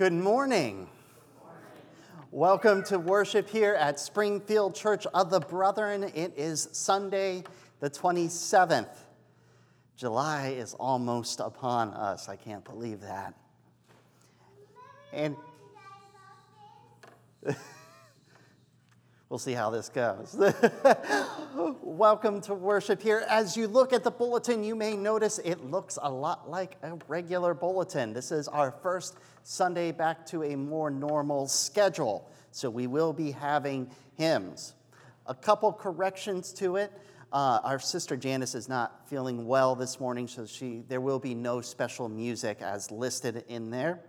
Good morning. Welcome to worship here at Springfield Church of the Brethren. It is Sunday, the 27th. July is almost upon us. I can't believe that. And we'll see how this goes. Welcome to worship here. As you look at the bulletin, you may notice it looks a lot like a regular bulletin. This is our first Sunday back to a more normal schedule. So we will be having hymns. A couple corrections to it. Uh, our sister Janice is not feeling well this morning, so she, there will be no special music as listed in there.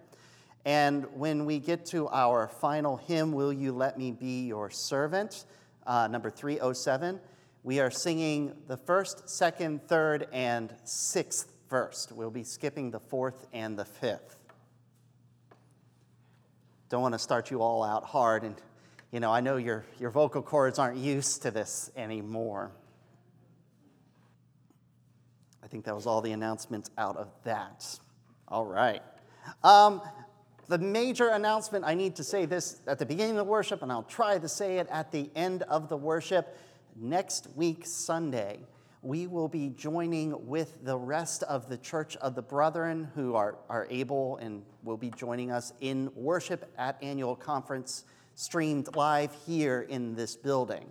And when we get to our final hymn, Will You Let Me Be Your Servant, uh, number 307, we are singing the first, second, third, and sixth verse. We'll be skipping the fourth and the fifth. Don't want to start you all out hard, and you know, I know your, your vocal cords aren't used to this anymore. I think that was all the announcements out of that. All right. Um, the major announcement, I need to say this at the beginning of the worship, and I'll try to say it at the end of the worship. Next week, Sunday, we will be joining with the rest of the Church of the Brethren who are, are able and will be joining us in worship at annual conference streamed live here in this building.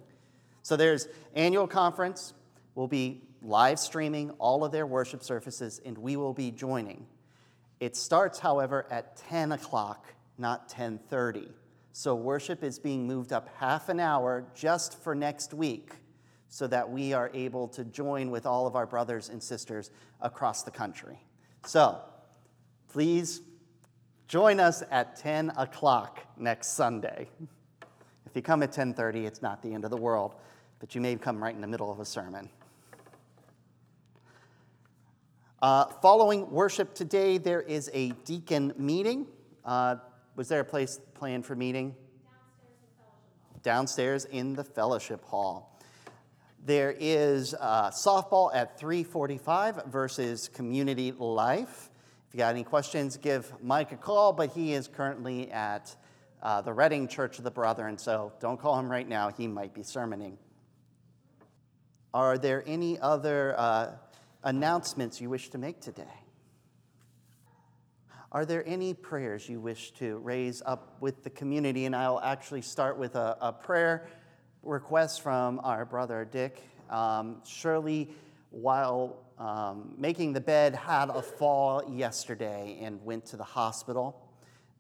So there's annual conference. We'll be live streaming all of their worship services, and we will be joining. It starts, however, at 10 o'clock, not 10:30. So worship is being moved up half an hour just for next week so that we are able to join with all of our brothers and sisters across the country. So please join us at 10 o'clock next Sunday. If you come at 10:30, it's not the end of the world, but you may come right in the middle of a sermon. Uh, following worship today, there is a deacon meeting. Uh, was there a place planned for meeting? Downstairs in the fellowship hall. There is uh, softball at 3:45 versus community life. If you got any questions, give Mike a call. But he is currently at uh, the Reading Church of the Brethren, so don't call him right now. He might be sermoning. Are there any other uh, announcements you wish to make today? Are there any prayers you wish to raise up with the community? And I'll actually start with a, a prayer request from our brother Dick. Um, Shirley, while um, making the bed, had a fall yesterday and went to the hospital.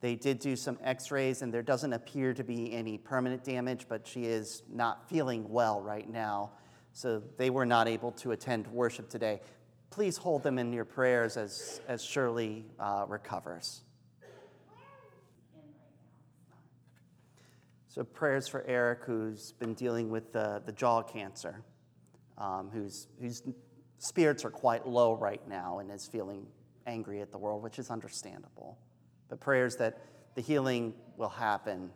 They did do some x rays, and there doesn't appear to be any permanent damage, but she is not feeling well right now so they were not able to attend worship today. Please hold them in your prayers as, as Shirley uh, recovers. So, prayers for Eric, who's been dealing with the, the jaw cancer, um, whose, whose spirits are quite low right now and is feeling angry at the world, which is understandable. But prayers that the healing will happen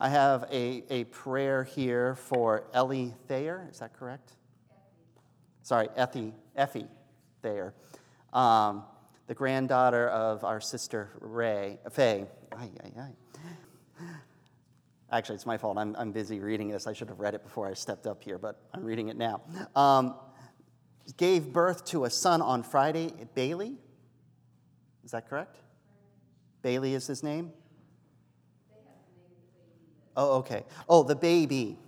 I have a, a prayer here for Ellie Thayer. Is that correct? Sorry, Effie, Effie Thayer, um, the granddaughter of our sister Ray, Faye. Ay, ay, ay. Actually, it's my fault. I'm, I'm busy reading this. I should have read it before I stepped up here, but I'm reading it now. Um, gave birth to a son on Friday, Bailey. Is that correct? Bailey is his name? Oh, okay. Oh, the baby.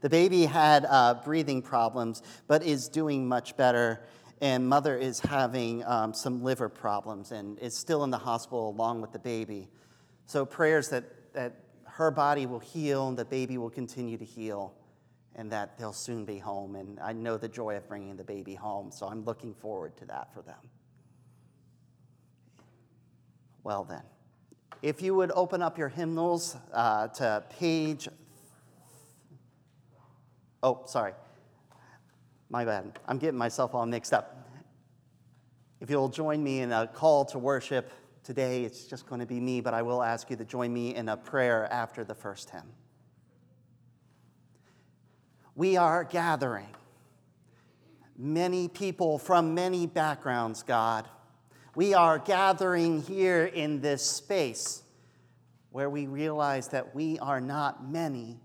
The baby had uh, breathing problems, but is doing much better. And mother is having um, some liver problems and is still in the hospital along with the baby. So, prayers that, that her body will heal and the baby will continue to heal and that they'll soon be home. And I know the joy of bringing the baby home, so I'm looking forward to that for them. Well, then. If you would open up your hymnals uh, to page. Oh, sorry. My bad. I'm getting myself all mixed up. If you'll join me in a call to worship today, it's just going to be me, but I will ask you to join me in a prayer after the first hymn. We are gathering many people from many backgrounds, God We are gathering here in this space where we realize that we are not many,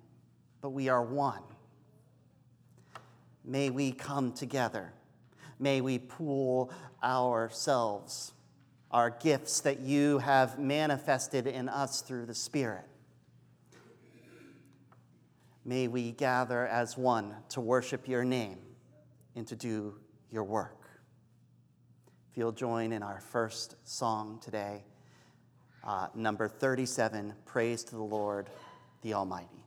but we are one. May we come together. May we pool ourselves, our gifts that you have manifested in us through the Spirit. May we gather as one to worship your name and to do your work. If you'll join in our first song today, uh, number 37 Praise to the Lord, the Almighty.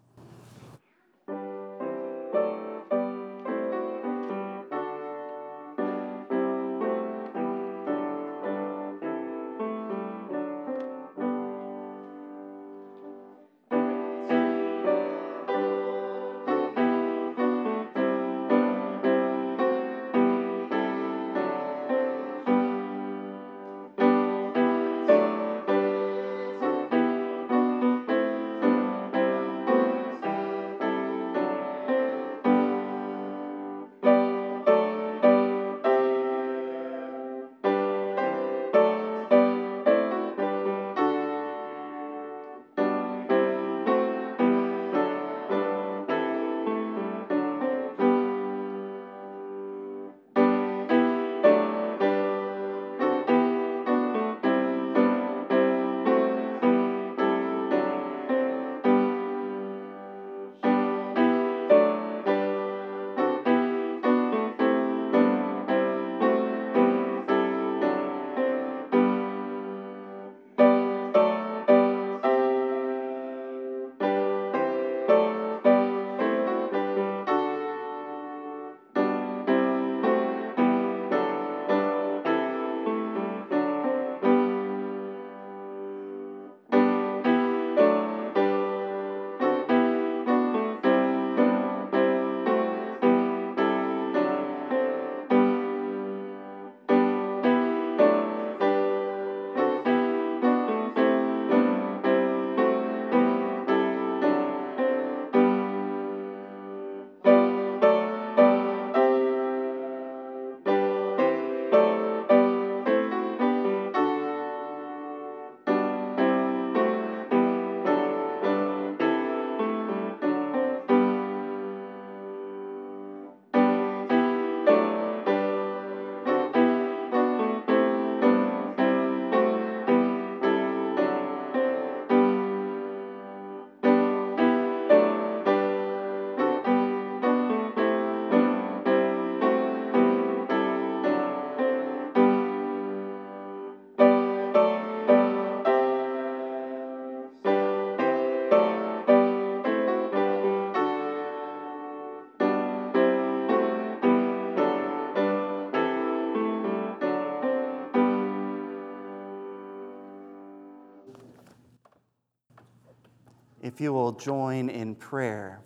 If you will join in prayer,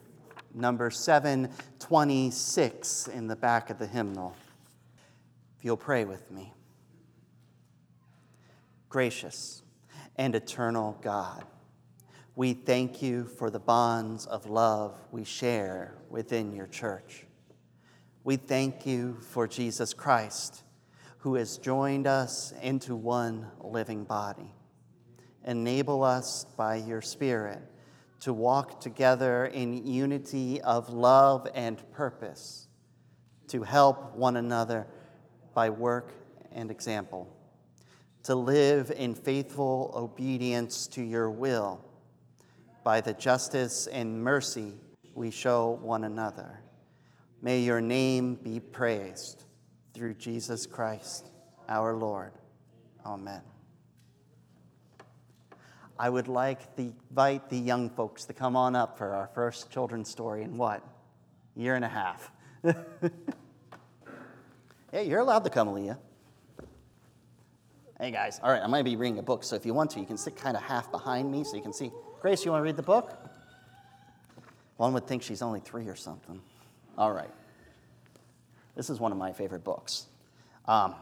number 726 in the back of the hymnal. If you'll pray with me. Gracious and eternal God, we thank you for the bonds of love we share within your church. We thank you for Jesus Christ, who has joined us into one living body. Enable us by your Spirit to walk together in unity of love and purpose, to help one another by work and example, to live in faithful obedience to your will by the justice and mercy we show one another. May your name be praised through Jesus Christ, our Lord. Amen. I would like to invite the young folks to come on up for our first children's story in what? Year and a half. hey, you're allowed to come, Leah. Hey, guys. All right, I might be reading a book, so if you want to, you can sit kind of half behind me so you can see. Grace, you want to read the book? One would think she's only three or something. All right. This is one of my favorite books. Um,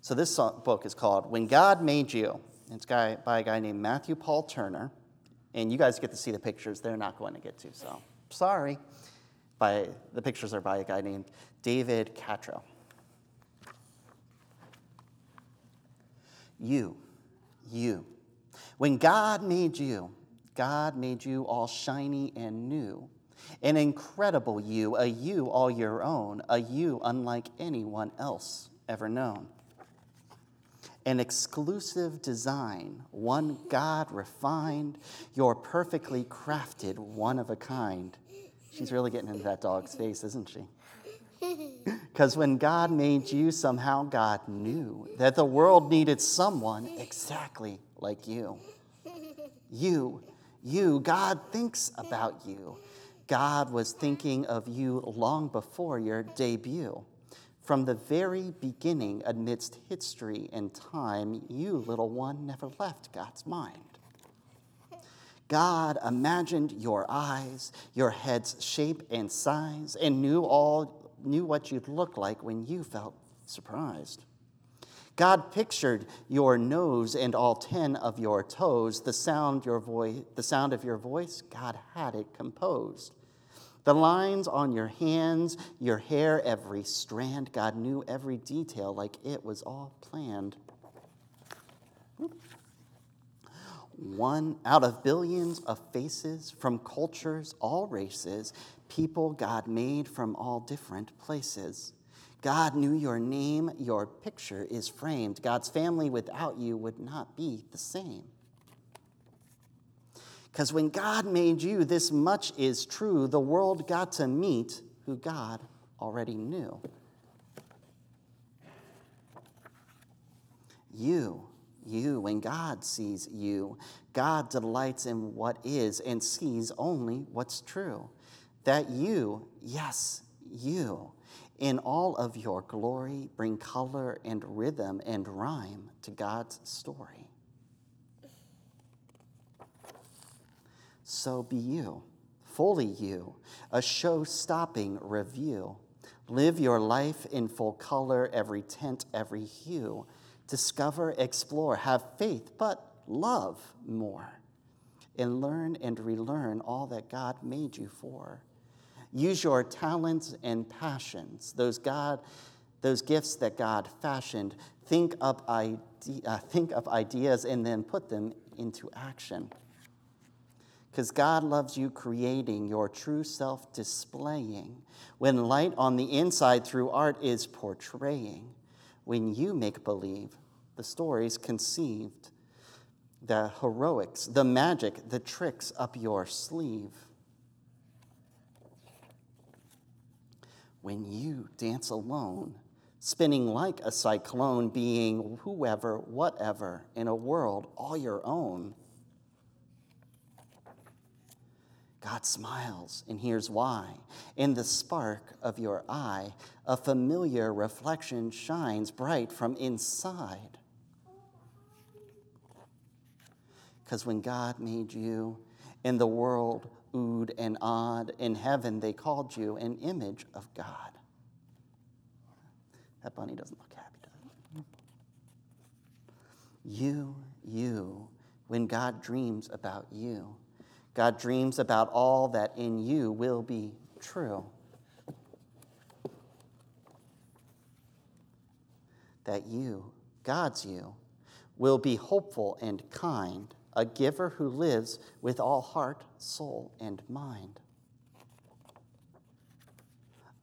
so, this book is called When God Made You it's guy, by a guy named Matthew Paul Turner. And you guys get to see the pictures they're not going to get to, so sorry. By, the pictures are by a guy named David Catrow. You, you. When God made you, God made you all shiny and new. An incredible you, a you all your own, a you unlike anyone else ever known. An exclusive design, one God refined, you're perfectly crafted, one of a kind. She's really getting into that dog's face, isn't she? Because when God made you, somehow God knew that the world needed someone exactly like you. You, you, God thinks about you. God was thinking of you long before your debut. From the very beginning, amidst history and time, you, little one, never left God's mind. God imagined your eyes, your head's shape and size, and knew all knew what you'd look like when you felt surprised. God pictured your nose and all 10 of your toes, the sound, your voice, the sound of your voice, God had it composed. The lines on your hands, your hair, every strand, God knew every detail like it was all planned. One out of billions of faces from cultures, all races, people God made from all different places. God knew your name, your picture is framed. God's family without you would not be the same. Because when God made you, this much is true. The world got to meet who God already knew. You, you, when God sees you, God delights in what is and sees only what's true that you, yes, you, in all of your glory, bring color and rhythm and rhyme to God's story. So be you, fully you, a show stopping review. Live your life in full color, every tint, every hue. Discover, explore, have faith, but love more. And learn and relearn all that God made you for. Use your talents and passions, those God, those gifts that God fashioned. Think up, ide- uh, think up ideas and then put them into action. Because God loves you creating, your true self displaying. When light on the inside through art is portraying. When you make believe, the stories conceived, the heroics, the magic, the tricks up your sleeve. when you dance alone, spinning like a cyclone, being whoever, whatever, in a world all your own. God smiles, and here's why. In the spark of your eye, a familiar reflection shines bright from inside. Because when God made you in the world, ood and odd. In heaven, they called you an image of God. That bunny doesn't look happy, does it? You, you, when God dreams about you, God dreams about all that in you will be true. That you, God's you, will be hopeful and kind a giver who lives with all heart, soul, and mind.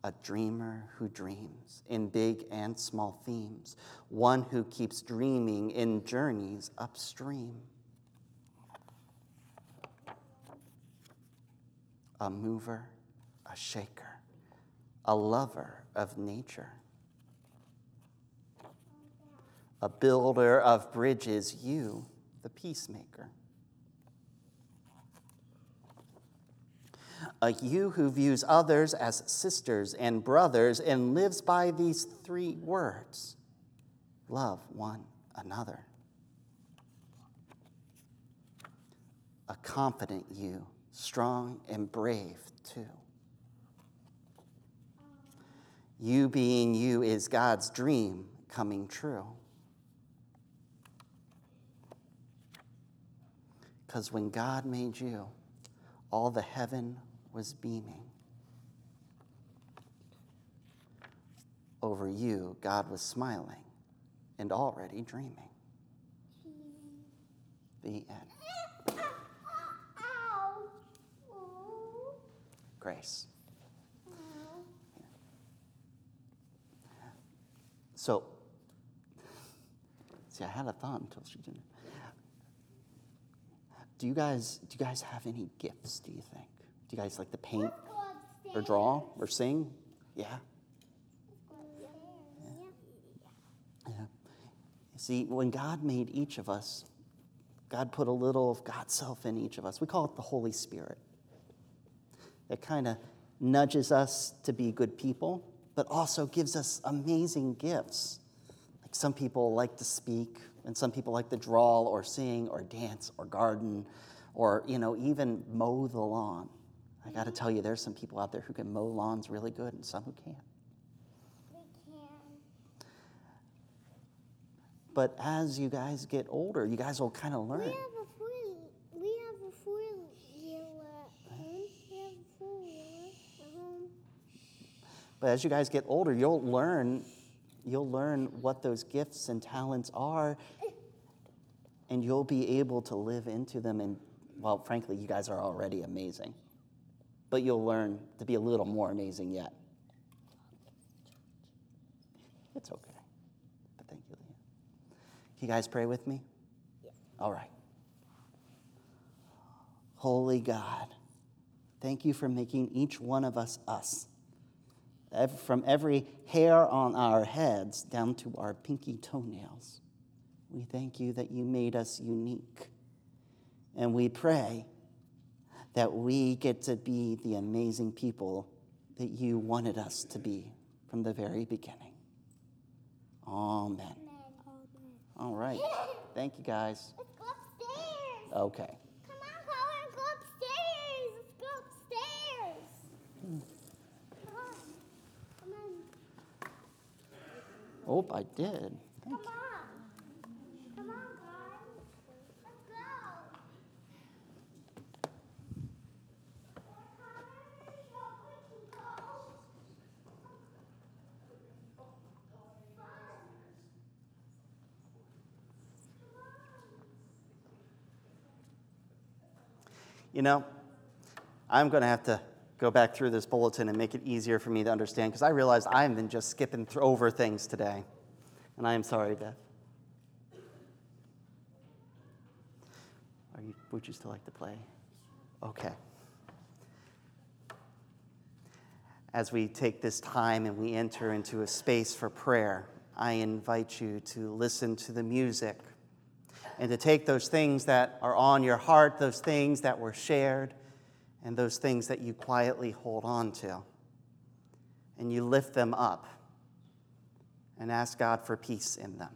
A dreamer who dreams in big and small themes, one who keeps dreaming in journeys upstream. A mover, a shaker, a lover of nature, a builder of bridges, you the peacemaker. A you who views others as sisters and brothers and lives by these three words love one another. A confident you, strong and brave too. You being you is God's dream coming true. Because when God made you, all the heaven was beaming. Over you, God was smiling and already dreaming. The end. Grace. So, see, I had a thought until she didn't. Do you guys do you guys have any gifts? Do you think? Do you guys like to paint or draw or sing? Yeah. Yeah. See, when God made each of us, God put a little of God's self in each of us. We call it the Holy Spirit. It kind of nudges us to be good people, but also gives us amazing gifts. Like some people like to speak, and some people like to draw or sing or dance or garden or, you know, even mow the lawn. I got to tell you, there's some people out there who can mow lawns really good and some who can't. We can. But as you guys get older, you guys will kind of learn. have a four. We have a four wheeler at home. We have a four wheeler at home. But as you guys get older, you'll learn you'll learn what those gifts and talents are and you'll be able to live into them and well, frankly, you guys are already amazing. But you'll learn to be a little more amazing yet. It's okay. But thank you, Leah. Can you guys pray with me? Yeah. all right. Holy God, thank you for making each one of us us. From every hair on our heads down to our pinky toenails. We thank you that you made us unique. And we pray that we get to be the amazing people that you wanted us to be from the very beginning. Amen. All right. Thank you, guys. Let's go upstairs. Okay. Come on, Colin. Go upstairs. Let's go upstairs. Come on. Come on. Oh, I did. Come on. Come on, guys. Let's go. You know, I'm going to have to go back through this bulletin and make it easier for me to understand because I realized I've been just skipping th- over things today. And I am sorry, Beth. Are you, would you still like to play? Okay. As we take this time and we enter into a space for prayer, I invite you to listen to the music and to take those things that are on your heart, those things that were shared, and those things that you quietly hold on to, and you lift them up and ask God for peace in them.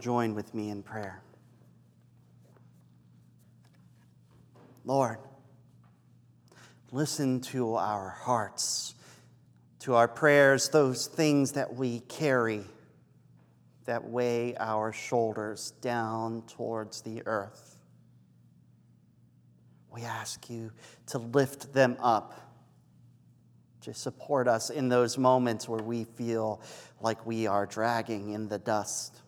Join with me in prayer. Lord, listen to our hearts, to our prayers, those things that we carry that weigh our shoulders down towards the earth. We ask you to lift them up, to support us in those moments where we feel like we are dragging in the dust.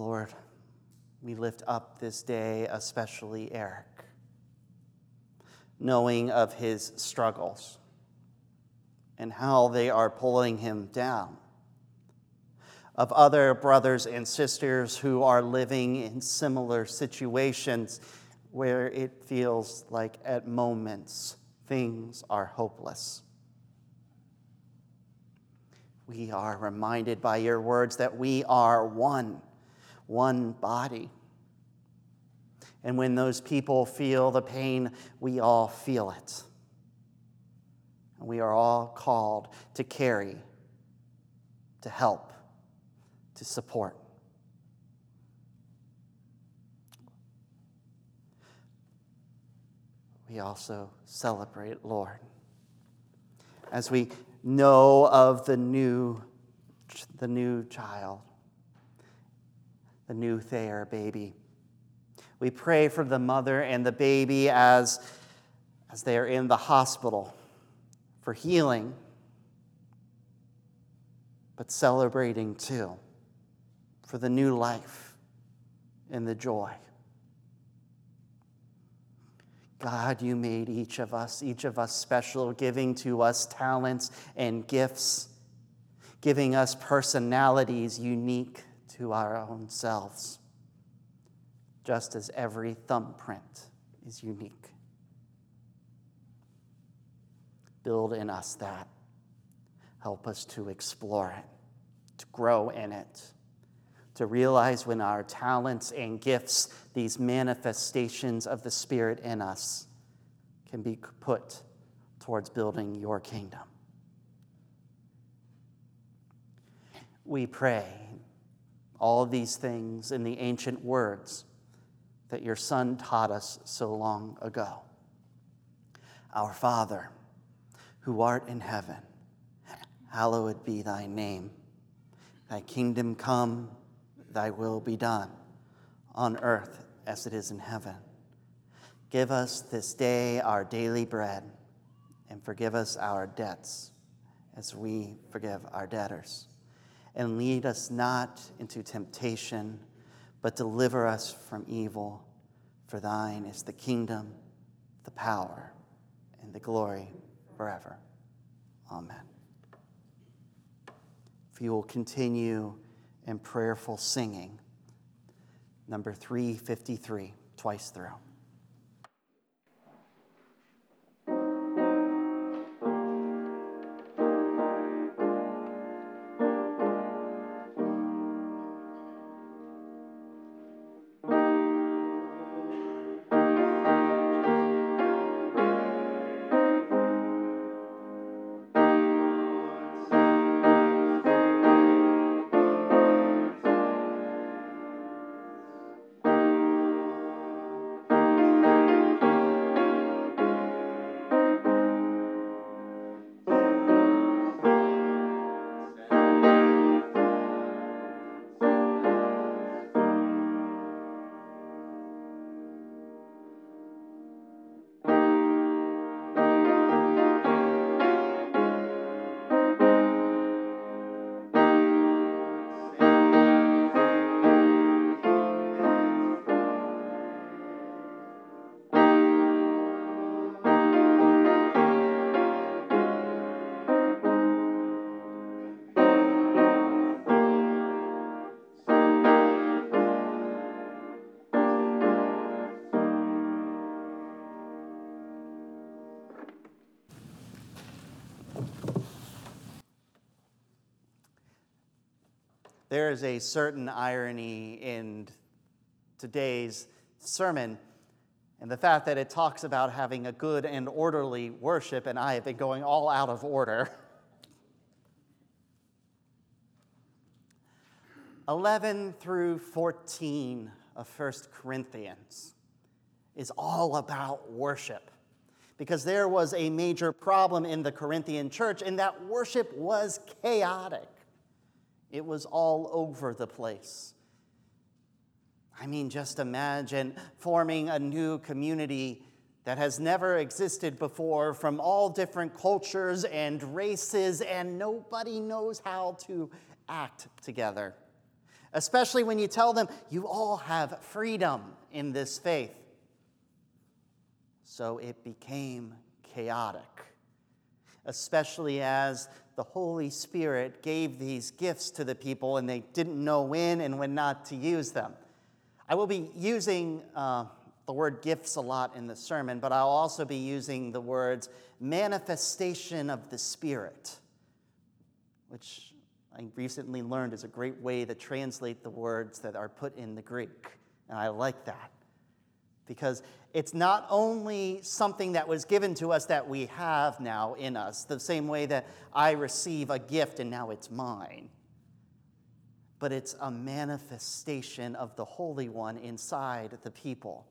Lord, we lift up this day, especially Eric, knowing of his struggles and how they are pulling him down, of other brothers and sisters who are living in similar situations where it feels like at moments things are hopeless. We are reminded by your words that we are one, one body. And when those people feel the pain, we all feel it. And we are all called to carry, to help, to support. We also celebrate, Lord, as we know of the new, the new child, the new Thayer baby. We pray for the mother and the baby as, as they are in the hospital for healing, but celebrating too for the new life and the joy. God, you made each of us, each of us special, giving to us talents and gifts, giving us personalities unique to our own selves, just as every thumbprint is unique. Build in us that. Help us to explore it, to grow in it, to realize when our talents and gifts, these manifestations of the Spirit in us, can be put towards building your kingdom. We pray all these things in the ancient words that your Son taught us so long ago. Our Father, who art in heaven, hallowed be thy name. Thy kingdom come, thy will be done, on earth as it is in heaven. Give us this day our daily bread, and forgive us our debts as we forgive our debtors. And lead us not into temptation, but deliver us from evil. For thine is the kingdom, the power, and the glory forever. Amen. If you will continue in prayerful singing, number 353, twice through. There is a certain irony in today's sermon and the fact that it talks about having a good and orderly worship, and I have been going all out of order. 11 through 14 of 1 Corinthians is all about worship because there was a major problem in the Corinthian church and that worship was chaotic. It was all over the place. I mean, just imagine forming a new community that has never existed before from all different cultures and races, and nobody knows how to act together. Especially when you tell them you all have freedom in this faith. So it became chaotic, especially as the Holy Spirit gave these gifts to the people and they didn't know when and when not to use them. I will be using uh, the word gifts a lot in the sermon, but I'll also be using the words manifestation of the Spirit, which I recently learned is a great way to translate the words that are put in the Greek. And I like that because it's not only something that was given to us that we have now in us, the same way that I receive a gift and now it's mine but it's a manifestation of the Holy One inside the people.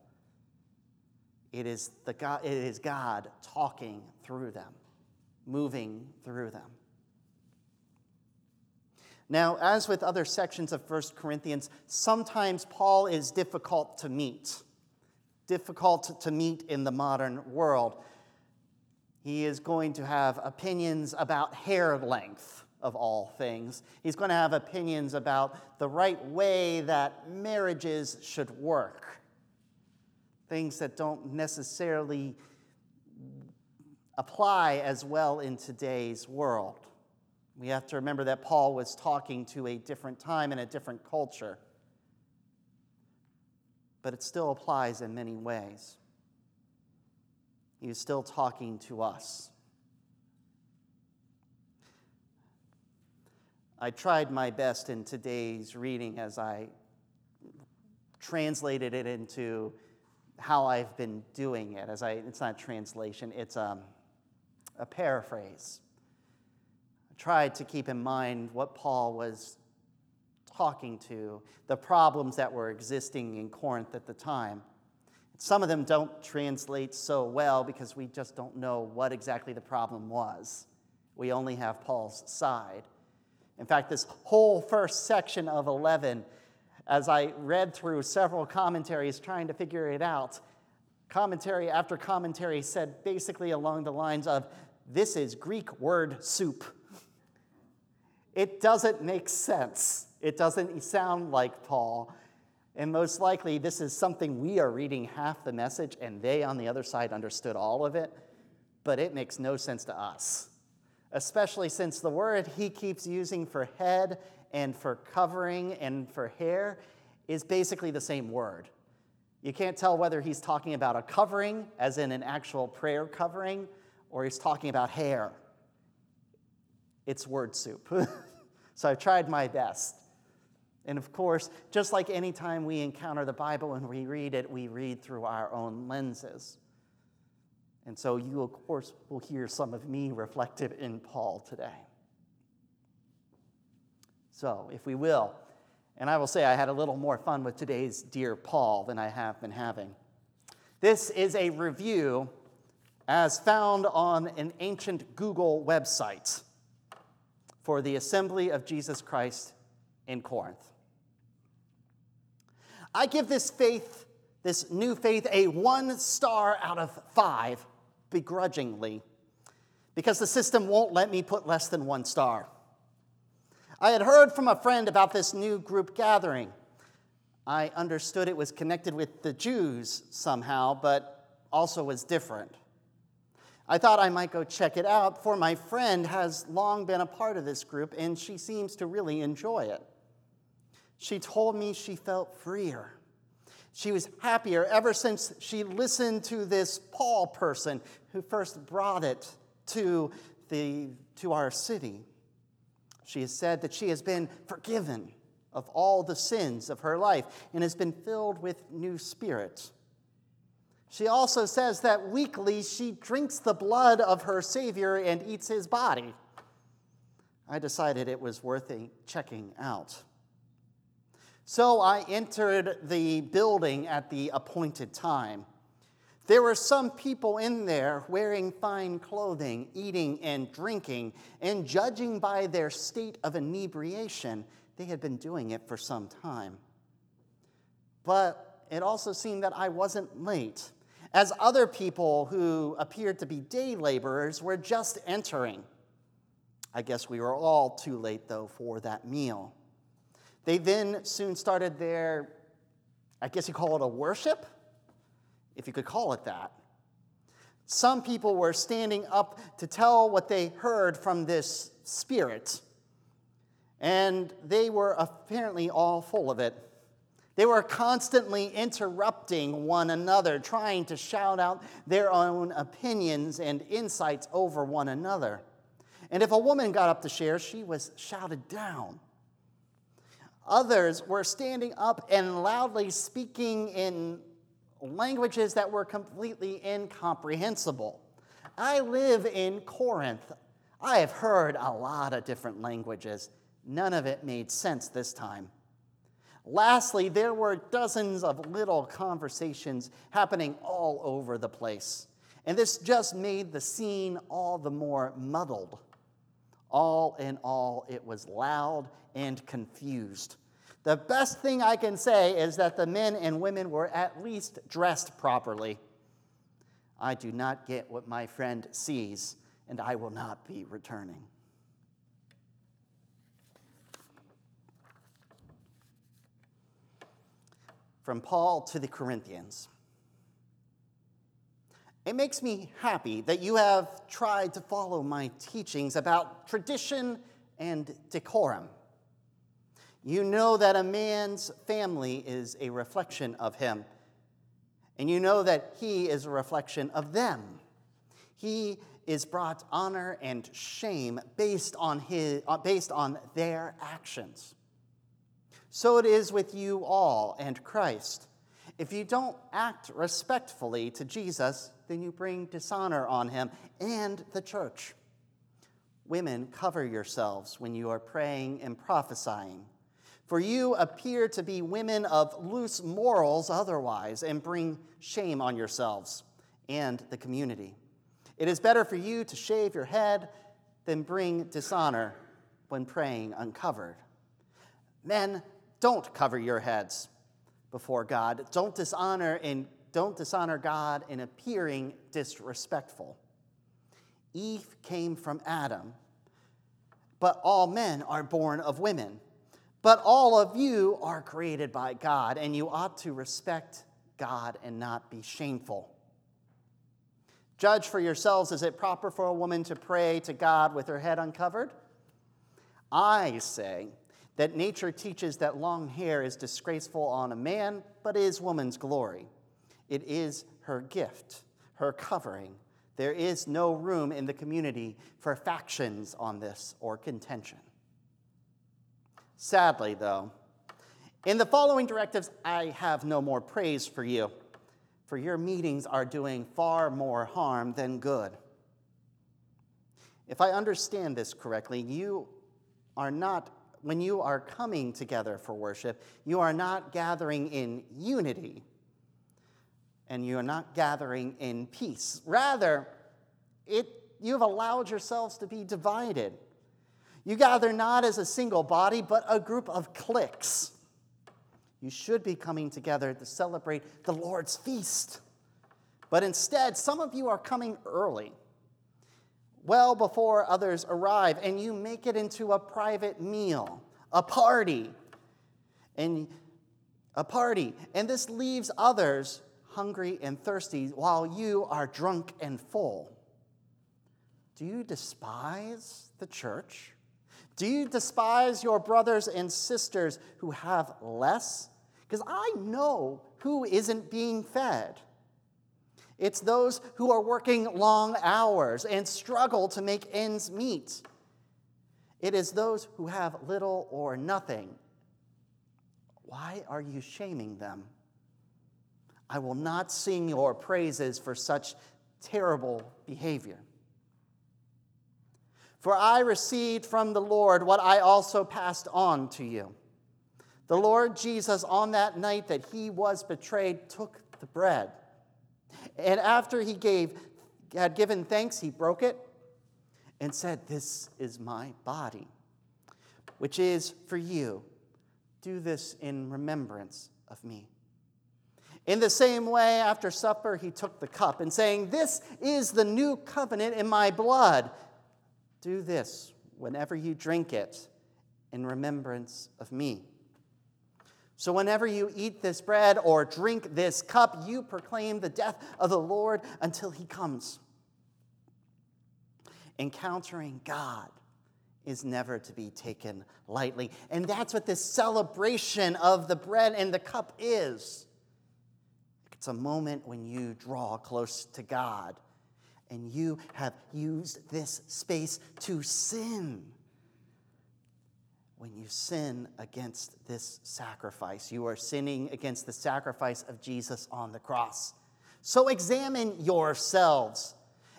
It is, the God, it is God talking through them, moving through them. Now, as with other sections of 1 Corinthians, sometimes Paul is difficult to meet, difficult to meet in the modern world. He is going to have opinions about hair length of all things. He's going to have opinions about the right way that marriages should work, things that don't necessarily apply as well in today's world. We have to remember that Paul was talking to a different time and a different culture, but it still applies in many ways. He is still talking to us. I tried my best in today's reading as I translated it into how I've been doing it. As I, it's not translation, it's um, a paraphrase. I tried to keep in mind what Paul was talking to, the problems that were existing in Corinth at the time. Some of them don't translate so well because we just don't know what exactly the problem was. We only have Paul's side. In fact, this whole first section of 11, as I read through several commentaries trying to figure it out, commentary after commentary said basically along the lines of this is Greek word soup. It doesn't make sense. It doesn't sound like Paul. And most likely, this is something we are reading half the message, and they on the other side understood all of it, but it makes no sense to us especially since the word he keeps using for head and for covering and for hair is basically the same word. You can't tell whether he's talking about a covering, as in an actual prayer covering, or he's talking about hair. It's word soup. so I've tried my best. And of course, just like any time we encounter the Bible and we read it, we read through our own lenses. And so you, of course, will hear some of me reflected in Paul today. So, if we will, and I will say I had a little more fun with today's Dear Paul than I have been having. This is a review as found on an ancient Google website for the Assembly of Jesus Christ in Corinth. I give this faith, this new faith, a one star out of five begrudgingly because the system won't let me put less than one star. I had heard from a friend about this new group gathering. I understood it was connected with the Jews somehow, but also was different. I thought I might go check it out, for my friend has long been a part of this group and she seems to really enjoy it. She told me she felt freer she was happier ever since she listened to this Paul person who first brought it to, the, to our city. She has said that she has been forgiven of all the sins of her life and has been filled with new spirit. She also says that weekly she drinks the blood of her Savior and eats his body. I decided it was worth checking out. So I entered the building at the appointed time. There were some people in there wearing fine clothing, eating and drinking, and judging by their state of inebriation, they had been doing it for some time. But it also seemed that I wasn't late, as other people who appeared to be day laborers were just entering. I guess we were all too late, though, for that meal. They then soon started their, I guess you call it a worship, if you could call it that. Some people were standing up to tell what they heard from this spirit, and they were apparently all full of it. They were constantly interrupting one another, trying to shout out their own opinions and insights over one another. And if a woman got up to share, she was shouted down. Others were standing up and loudly speaking in languages that were completely incomprehensible. I live in Corinth. I have heard a lot of different languages. None of it made sense this time. Lastly, there were dozens of little conversations happening all over the place. And this just made the scene all the more muddled. All in all, it was loud and confused. The best thing I can say is that the men and women were at least dressed properly. I do not get what my friend sees, and I will not be returning. From Paul to the Corinthians. It makes me happy that you have tried to follow my teachings about tradition and decorum. You know that a man's family is a reflection of him, and you know that he is a reflection of them. He is brought honor and shame based on, his, uh, based on their actions. So it is with you all and Christ. If you don't act respectfully to Jesus, then you bring dishonor on him and the church. Women, cover yourselves when you are praying and prophesying. For you appear to be women of loose morals otherwise, and bring shame on yourselves and the community. It is better for you to shave your head than bring dishonor when praying uncovered. Men, don't cover your heads before God. Don't dishonor and don't dishonor God in appearing disrespectful. Eve came from Adam, but all men are born of women. But all of you are created by God, and you ought to respect God and not be shameful. Judge for yourselves is it proper for a woman to pray to God with her head uncovered? I say that nature teaches that long hair is disgraceful on a man, but is woman's glory. It is her gift, her covering. There is no room in the community for factions on this or contention. Sadly, though, in the following directives, I have no more praise for you, for your meetings are doing far more harm than good. If I understand this correctly, you are not, when you are coming together for worship, you are not gathering in unity and you are not gathering in peace. Rather, it, you have allowed yourselves to be divided. You gather not as a single body, but a group of cliques. You should be coming together to celebrate the Lord's feast. But instead, some of you are coming early, well before others arrive, and you make it into a private meal, a party, and a party. And this leaves others hungry and thirsty while you are drunk and full. Do you despise the church? Do you despise your brothers and sisters who have less? Because I know who isn't being fed. It's those who are working long hours and struggle to make ends meet. It is those who have little or nothing. Why are you shaming them? I will not sing your praises for such terrible behavior. For I received from the Lord what I also passed on to you. The Lord Jesus, on that night that he was betrayed, took the bread. And after he gave, had given thanks, he broke it and said, This is my body, which is for you. Do this in remembrance of me. In the same way, after supper, he took the cup and saying, This is the new covenant in my blood. Do this whenever you drink it in remembrance of me. So, whenever you eat this bread or drink this cup, you proclaim the death of the Lord until he comes. Encountering God is never to be taken lightly. And that's what this celebration of the bread and the cup is. It's a moment when you draw close to God and you have used this space to sin when you sin against this sacrifice. You are sinning against the sacrifice of Jesus on the cross. So examine yourselves.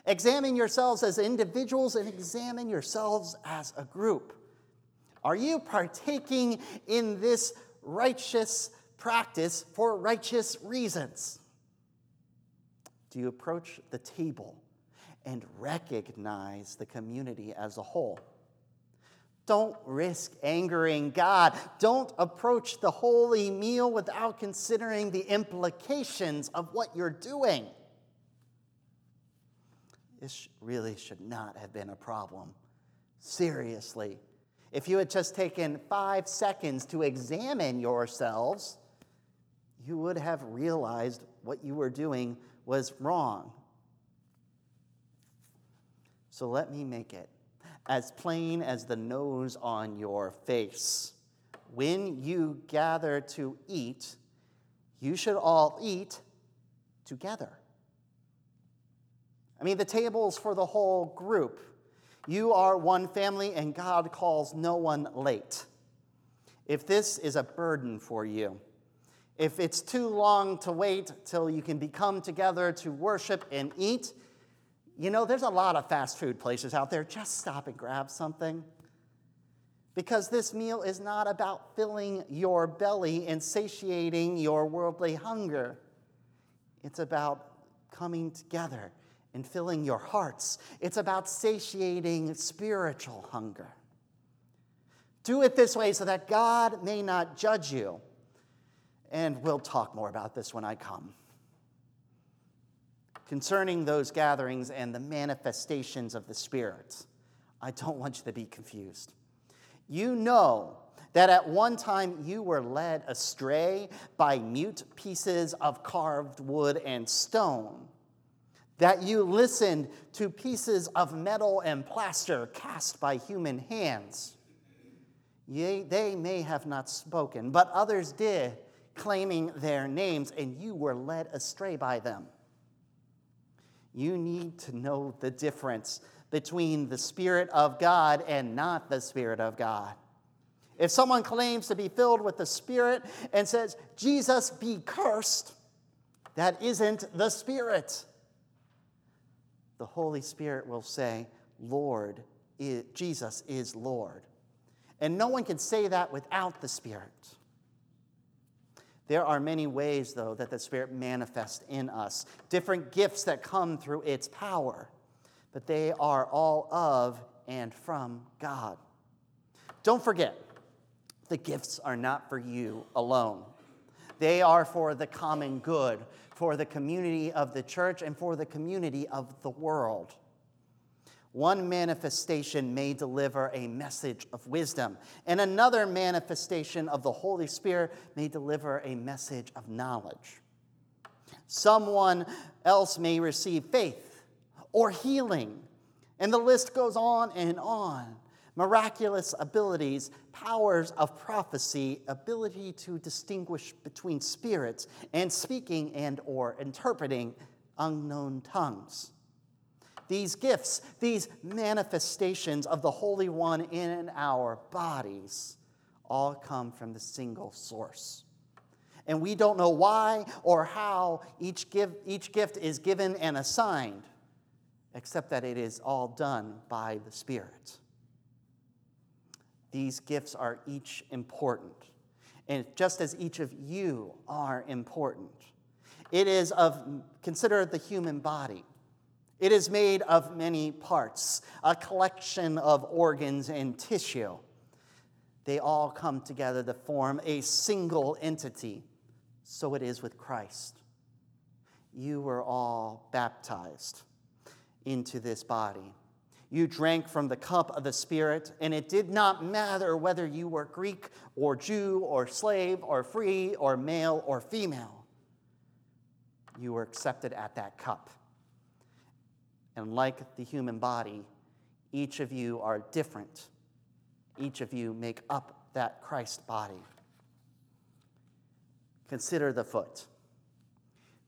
Examine yourselves as individuals and examine yourselves as a group. Are you partaking in this righteous practice for righteous reasons? Do you approach the table and recognize the community as a whole? Don't risk angering God. Don't approach the holy meal without considering the implications of what you're doing. This really should not have been a problem. Seriously. If you had just taken five seconds to examine yourselves, you would have realized what you were doing was wrong. So let me make it as plain as the nose on your face. When you gather to eat, you should all eat together. I mean, the table's for the whole group. You are one family, and God calls no one late. If this is a burden for you, if it's too long to wait till you can become together to worship and eat, you know, there's a lot of fast food places out there. Just stop and grab something. Because this meal is not about filling your belly and satiating your worldly hunger. It's about coming together and filling your hearts. It's about satiating spiritual hunger. Do it this way so that God may not judge you. And we'll talk more about this when I come concerning those gatherings and the manifestations of the Spirit. I don't want you to be confused. You know that at one time you were led astray by mute pieces of carved wood and stone, that you listened to pieces of metal and plaster cast by human hands. Yea, they may have not spoken, but others did, claiming their names, and you were led astray by them. You need to know the difference between the Spirit of God and not the Spirit of God. If someone claims to be filled with the Spirit and says, Jesus be cursed, that isn't the Spirit. The Holy Spirit will say, Lord, Jesus is Lord. And no one can say that without the Spirit. There are many ways, though, that the Spirit manifests in us, different gifts that come through its power, but they are all of and from God. Don't forget, the gifts are not for you alone. They are for the common good, for the community of the church, and for the community of the world. One manifestation may deliver a message of wisdom, and another manifestation of the Holy Spirit may deliver a message of knowledge. Someone else may receive faith or healing, and the list goes on and on. Miraculous abilities, powers of prophecy, ability to distinguish between spirits, and speaking and or interpreting unknown tongues. These gifts, these manifestations of the Holy One in our bodies, all come from the single source. And we don't know why or how each, each gift is given and assigned, except that it is all done by the Spirit. These gifts are each important, and just as each of you are important. It is of, consider the human body. It is made of many parts, a collection of organs and tissue. They all come together to form a single entity. So it is with Christ. You were all baptized into this body. You drank from the cup of the Spirit, and it did not matter whether you were Greek or Jew or slave or free or male or female. You were accepted at that cup. And like the human body, each of you are different. Each of you make up that Christ body. Consider the foot.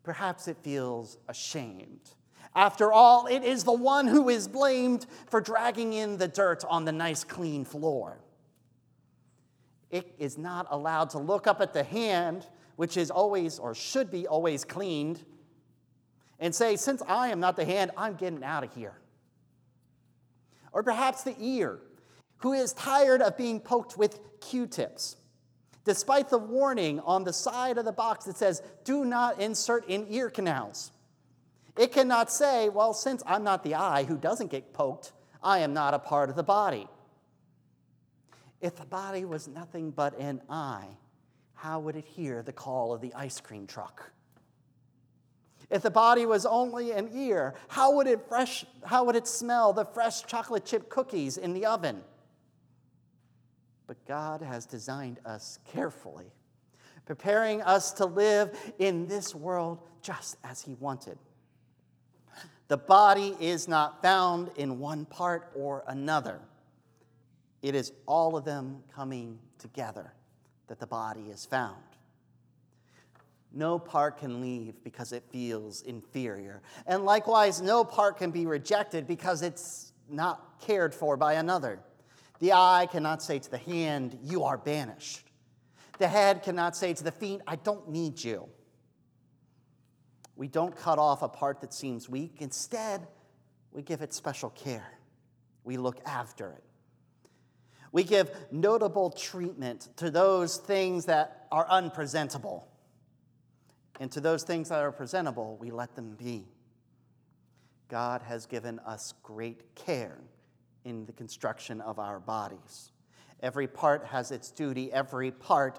Perhaps it feels ashamed. After all, it is the one who is blamed for dragging in the dirt on the nice, clean floor. It is not allowed to look up at the hand, which is always or should be always cleaned, and say, Since I am not the hand, I'm getting out of here. Or perhaps the ear, who is tired of being poked with Q tips. Despite the warning on the side of the box that says, do not insert in ear canals. It cannot say, well, since I'm not the eye who doesn't get poked, I am not a part of the body. If the body was nothing but an eye, how would it hear the call of the ice cream truck? If the body was only an ear, how would it, fresh, how would it smell the fresh chocolate chip cookies in the oven? But God has designed us carefully, preparing us to live in this world just as He wanted. The body is not found in one part or another. It is all of them coming together that the body is found. No part can leave because it feels inferior. And likewise, no part can be rejected because it's not cared for by another. The eye cannot say to the hand, You are banished. The head cannot say to the feet, I don't need you. We don't cut off a part that seems weak. Instead, we give it special care. We look after it. We give notable treatment to those things that are unpresentable. And to those things that are presentable, we let them be. God has given us great care in the construction of our bodies. Every part has its duty, every part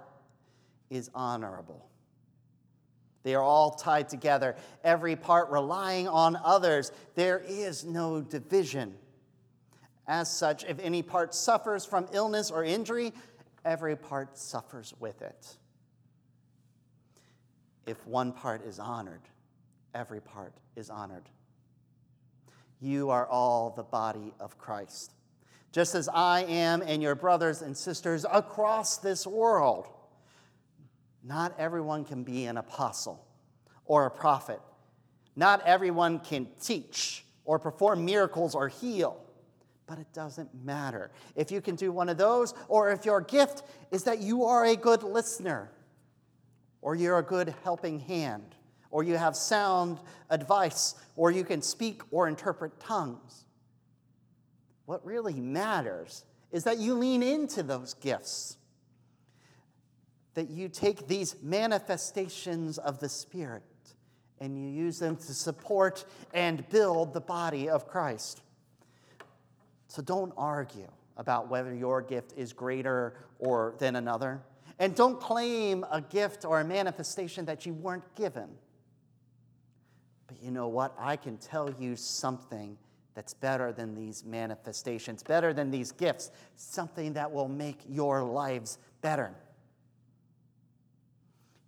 is honorable. They are all tied together, every part relying on others. There is no division. As such, if any part suffers from illness or injury, every part suffers with it. If one part is honored, every part is honored. You are all the body of Christ, just as I am and your brothers and sisters across this world. Not everyone can be an apostle or a prophet. Not everyone can teach or perform miracles or heal. But it doesn't matter if you can do one of those, or if your gift is that you are a good listener, or you're a good helping hand, or you have sound advice, or you can speak or interpret tongues. What really matters is that you lean into those gifts, that you take these manifestations of the Spirit and you use them to support and build the body of Christ. So don't argue about whether your gift is greater or than another. And don't claim a gift or a manifestation that you weren't given. But you know what? I can tell you something that's better than these manifestations, better than these gifts, something that will make your lives better.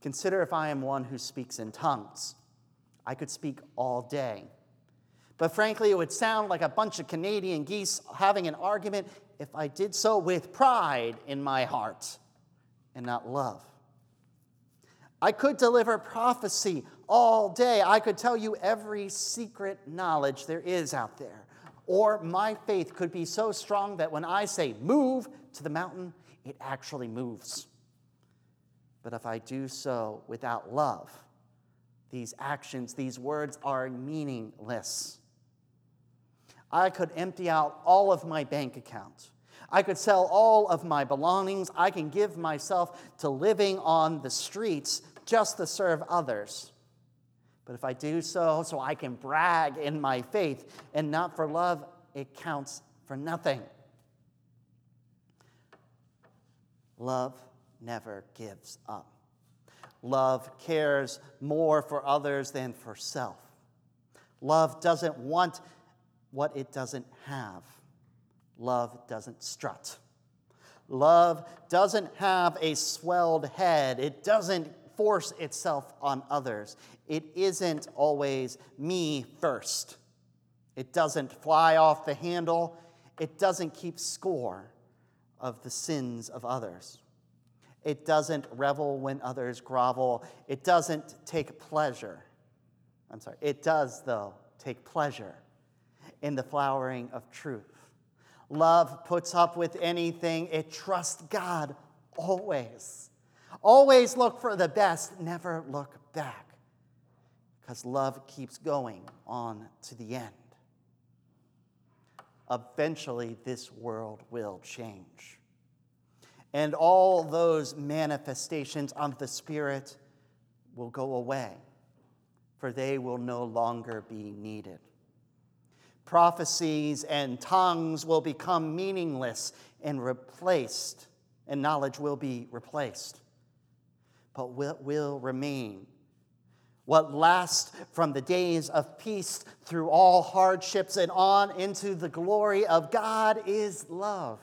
Consider if I am one who speaks in tongues. I could speak all day. But frankly, it would sound like a bunch of Canadian geese having an argument if I did so with pride in my heart and not love. I could deliver prophecy all day. I could tell you every secret knowledge there is out there. Or my faith could be so strong that when I say move to the mountain, it actually moves. But if I do so without love, these actions, these words are meaningless. I could empty out all of my bank account. I could sell all of my belongings. I can give myself to living on the streets just to serve others. But if I do so, so I can brag in my faith and not for love, it counts for nothing. Love never gives up. Love cares more for others than for self. Love doesn't want what it doesn't have. Love doesn't strut. Love doesn't have a swelled head. It doesn't force itself on others. It isn't always me first. It doesn't fly off the handle. It doesn't keep score of the sins of others. It doesn't revel when others grovel. It doesn't take pleasure. I'm sorry, it does, though, take pleasure in the flowering of truth. Love puts up with anything, it trusts God always. Always look for the best, never look back, because love keeps going on to the end. Eventually, this world will change. And all those manifestations of the Spirit will go away, for they will no longer be needed. Prophecies and tongues will become meaningless and replaced, and knowledge will be replaced but what will remain. What lasts from the days of peace through all hardships and on into the glory of God is love.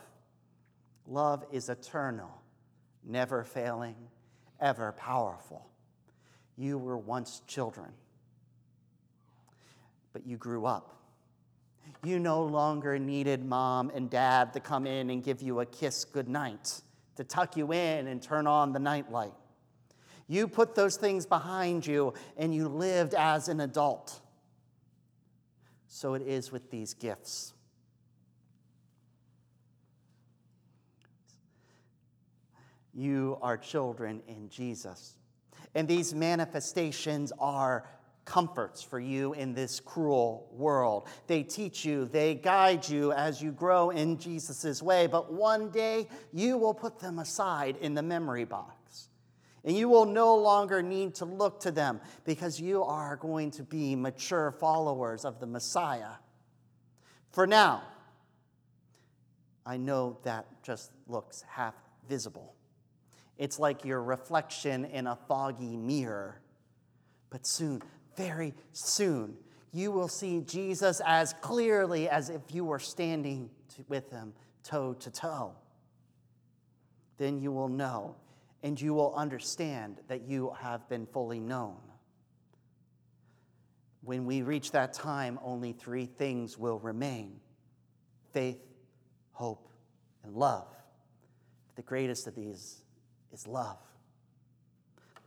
Love is eternal, never failing, ever powerful. You were once children, but you grew up. You no longer needed mom and dad to come in and give you a kiss goodnight, to tuck you in and turn on the nightlight. You put those things behind you and you lived as an adult. So it is with these gifts. You are children in Jesus. And these manifestations are comforts for you in this cruel world. They teach you, they guide you as you grow in Jesus' way, but one day you will put them aside in the memory box. And you will no longer need to look to them because you are going to be mature followers of the Messiah. For now, I know that just looks half visible. It's like your reflection in a foggy mirror. But soon, very soon, you will see Jesus as clearly as if you were standing with him toe to toe. Then you will know and you will understand that you have been fully known. When we reach that time, only three things will remain faith, hope, and love. The greatest of these is love.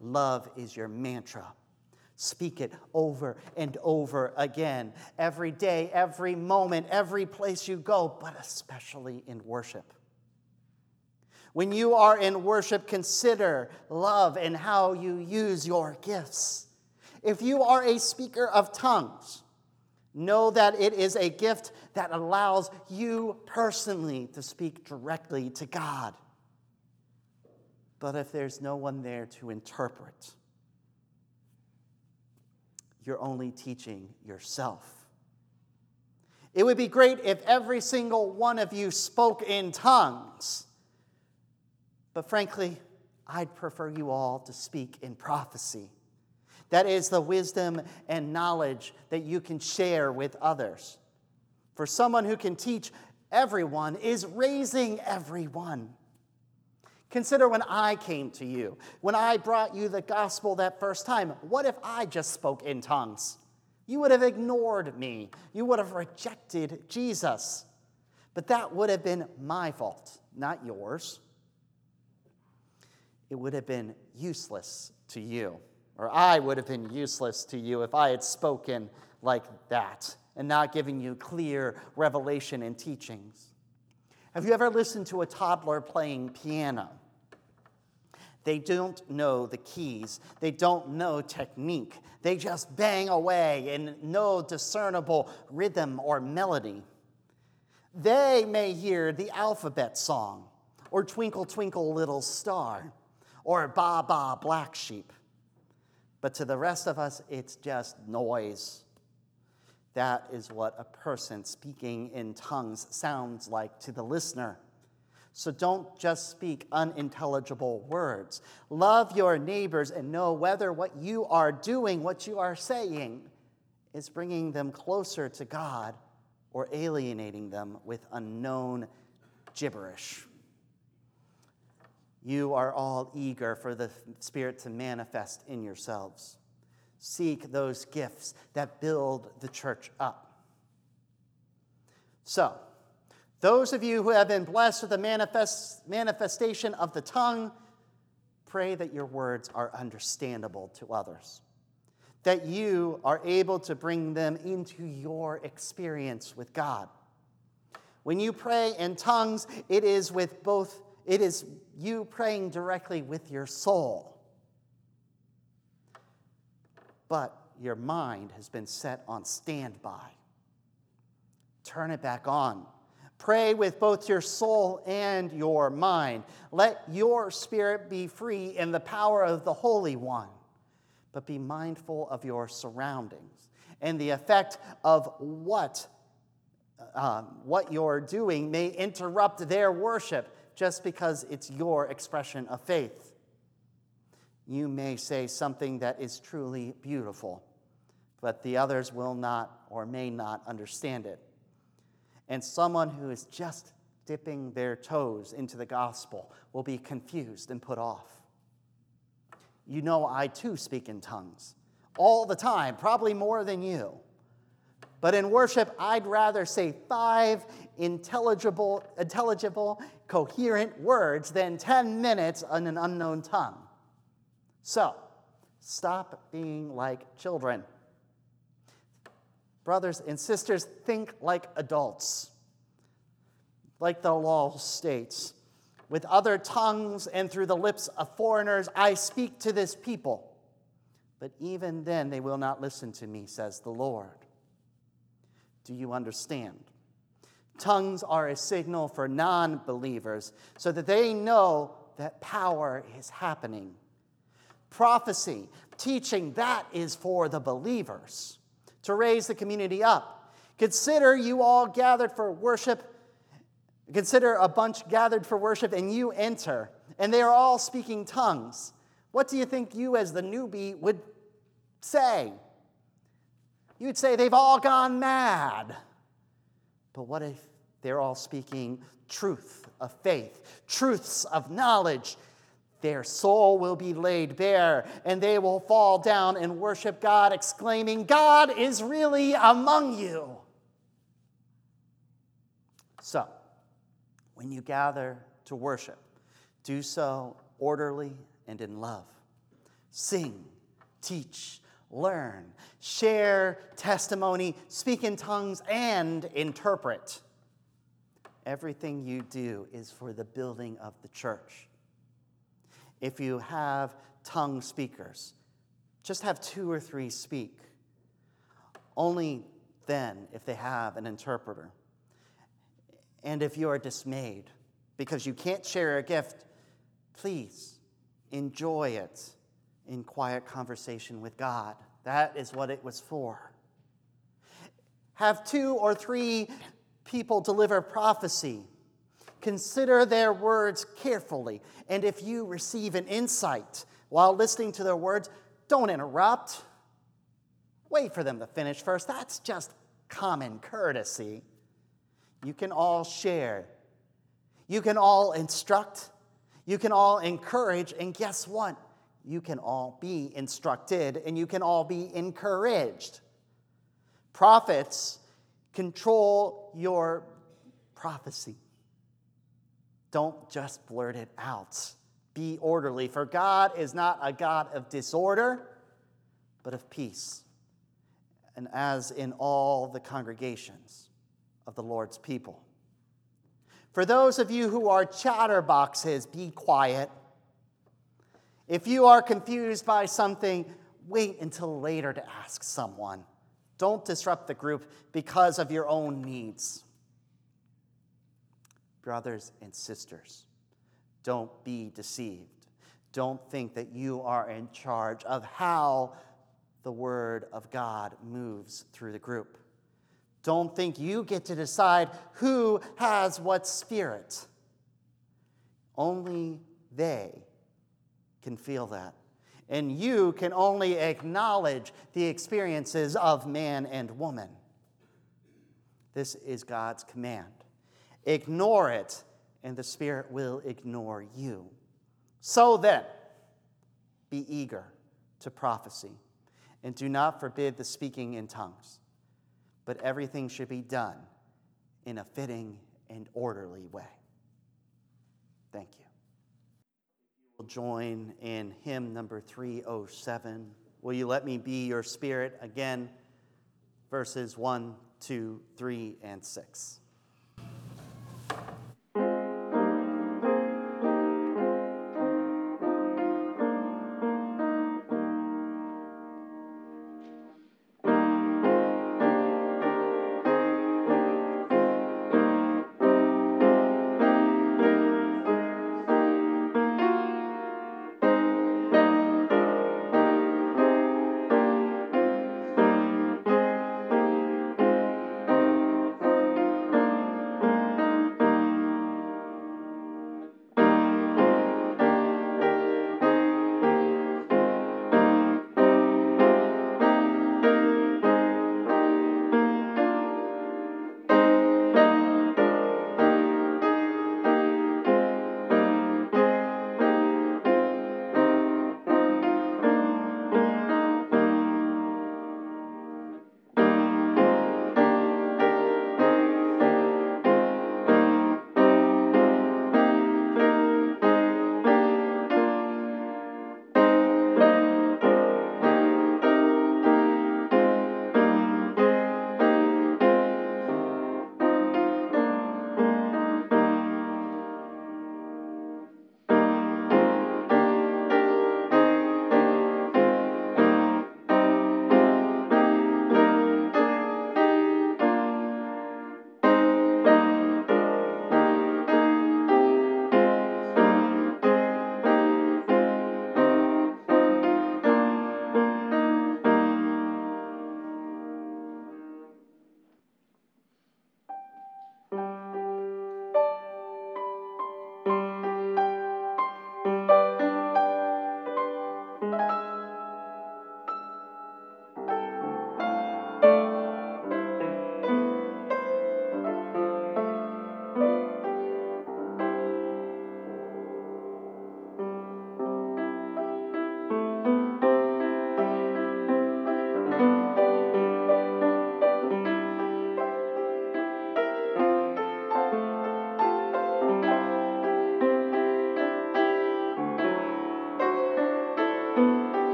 Love is your mantra. Speak it over and over again, every day, every moment, every place you go, but especially in worship. When you are in worship, consider love and how you use your gifts. If you are a speaker of tongues, know that it is a gift that allows you personally to speak directly to God. But if there's no one there to interpret, you're only teaching yourself. It would be great if every single one of you spoke in tongues. But frankly, I'd prefer you all to speak in prophecy. That is the wisdom and knowledge that you can share with others. For someone who can teach everyone is raising everyone. Consider when I came to you, when I brought you the gospel that first time. What if I just spoke in tongues? You would have ignored me, you would have rejected Jesus. But that would have been my fault, not yours it would have been useless to you, or I would have been useless to you if I had spoken like that and not giving you clear revelation and teachings. Have you ever listened to a toddler playing piano? They don't know the keys. They don't know technique. They just bang away in no discernible rhythm or melody. They may hear the alphabet song, or Twinkle, Twinkle, Little Star, or Baa Baa, Black Sheep. But to the rest of us, it's just noise. That is what a person speaking in tongues sounds like to the listener. So don't just speak unintelligible words. Love your neighbors and know whether what you are doing, what you are saying, is bringing them closer to God or alienating them with unknown gibberish. You are all eager for the Spirit to manifest in yourselves. Seek those gifts that build the church up. So, those of you who have been blessed with the manifest, manifestation of the tongue, pray that your words are understandable to others, that you are able to bring them into your experience with God. When you pray in tongues, it is with both, it is you praying directly with your soul. But your mind has been set on standby. Turn it back on Pray with both your soul and your mind. Let your spirit be free in the power of the Holy One, but be mindful of your surroundings and the effect of what, uh, what you're doing may interrupt their worship just because it's your expression of faith. You may say something that is truly beautiful, but the others will not or may not understand it and someone who is just dipping their toes into the gospel will be confused and put off. You know, I too speak in tongues all the time, probably more than you. But in worship, I'd rather say five intelligible, intelligible, coherent words than 10 minutes on an unknown tongue. So, stop being like children. Brothers and sisters, think like adults, like the law states. With other tongues and through the lips of foreigners, I speak to this people. But even then, they will not listen to me, says the Lord. Do you understand? Tongues are a signal for non believers so that they know that power is happening. Prophecy, teaching, that is for the believers to raise the community up. Consider you all gathered for worship. Consider a bunch gathered for worship, and you enter, and they are all speaking tongues. What do you think you, as the newbie, would say? You'd say they've all gone mad. But what if they're all speaking truth of faith, truths of knowledge, their soul will be laid bare, and they will fall down and worship God, exclaiming, God is really among you. So, when you gather to worship, do so orderly and in love. Sing, teach, learn, share testimony, speak in tongues, and interpret. Everything you do is for the building of the church if you have tongue speakers. Just have two or three speak. Only then if they have an interpreter. And if you are dismayed because you can't share a gift, please enjoy it in quiet conversation with God. That is what it was for. Have two or three people deliver prophecy Consider their words carefully. And if you receive an insight while listening to their words, don't interrupt. Wait for them to finish first. That's just common courtesy. You can all share, you can all instruct, you can all encourage, and guess what? You can all be instructed and you can all be encouraged. Prophets control your prophecy. Don't just blurt it out. Be orderly, for God is not a God of disorder, but of peace. And as in all the congregations of the Lord's people. For those of you who are chatterboxes, be quiet. If you are confused by something, wait until later to ask someone. Don't disrupt the group because of your own needs. Brothers and sisters, don't be deceived. Don't think that you are in charge of how the Word of God moves through the group. Don't think you get to decide who has what spirit. Only they can feel that. And you can only acknowledge the experiences of man and woman. This is God's command. Ignore it, and the Spirit will ignore you. So then, be eager to prophecy, and do not forbid the speaking in tongues, but everything should be done in a fitting and orderly way. Thank you. We'll join in hymn number 307. Will you let me be your spirit again? Verses 1, 2, 3, and 6.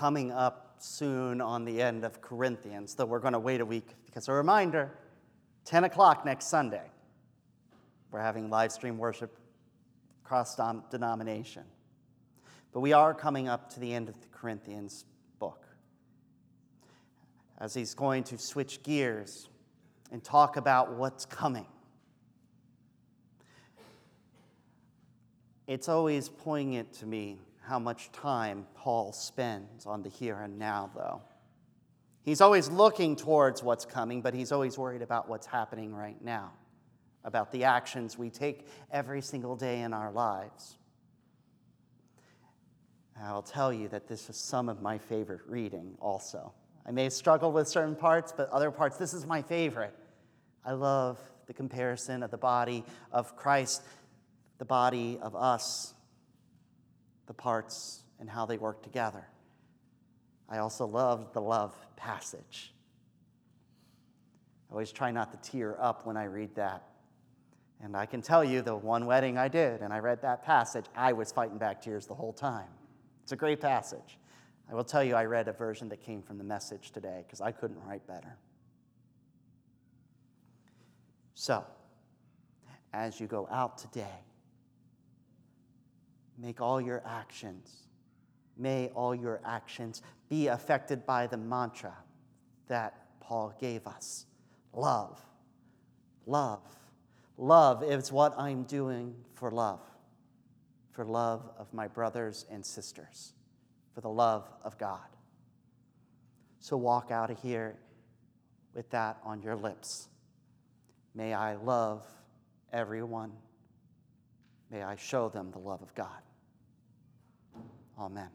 Coming up soon on the end of Corinthians, though we're going to wait a week because a reminder 10 o'clock next Sunday. We're having live stream worship cross denomination. But we are coming up to the end of the Corinthians book. As he's going to switch gears and talk about what's coming. It's always poignant to me how much time Paul spends on the here and now, though. He's always looking towards what's coming, but he's always worried about what's happening right now, about the actions we take every single day in our lives. I'll tell you that this is some of my favorite reading also. I may struggle with certain parts, but other parts, this is my favorite. I love the comparison of the body of Christ, the body of us, the parts and how they work together. I also love the love passage. I always try not to tear up when I read that. And I can tell you the one wedding I did, and I read that passage, I was fighting back tears the whole time. It's a great passage. I will tell you, I read a version that came from the message today because I couldn't write better. So, as you go out today, make all your actions, may all your actions be affected by the mantra that Paul gave us love. Love. Love is what I'm doing for love, for love of my brothers and sisters for the love of God. So walk out of here with that on your lips. May I love everyone. May I show them the love of God. Amen.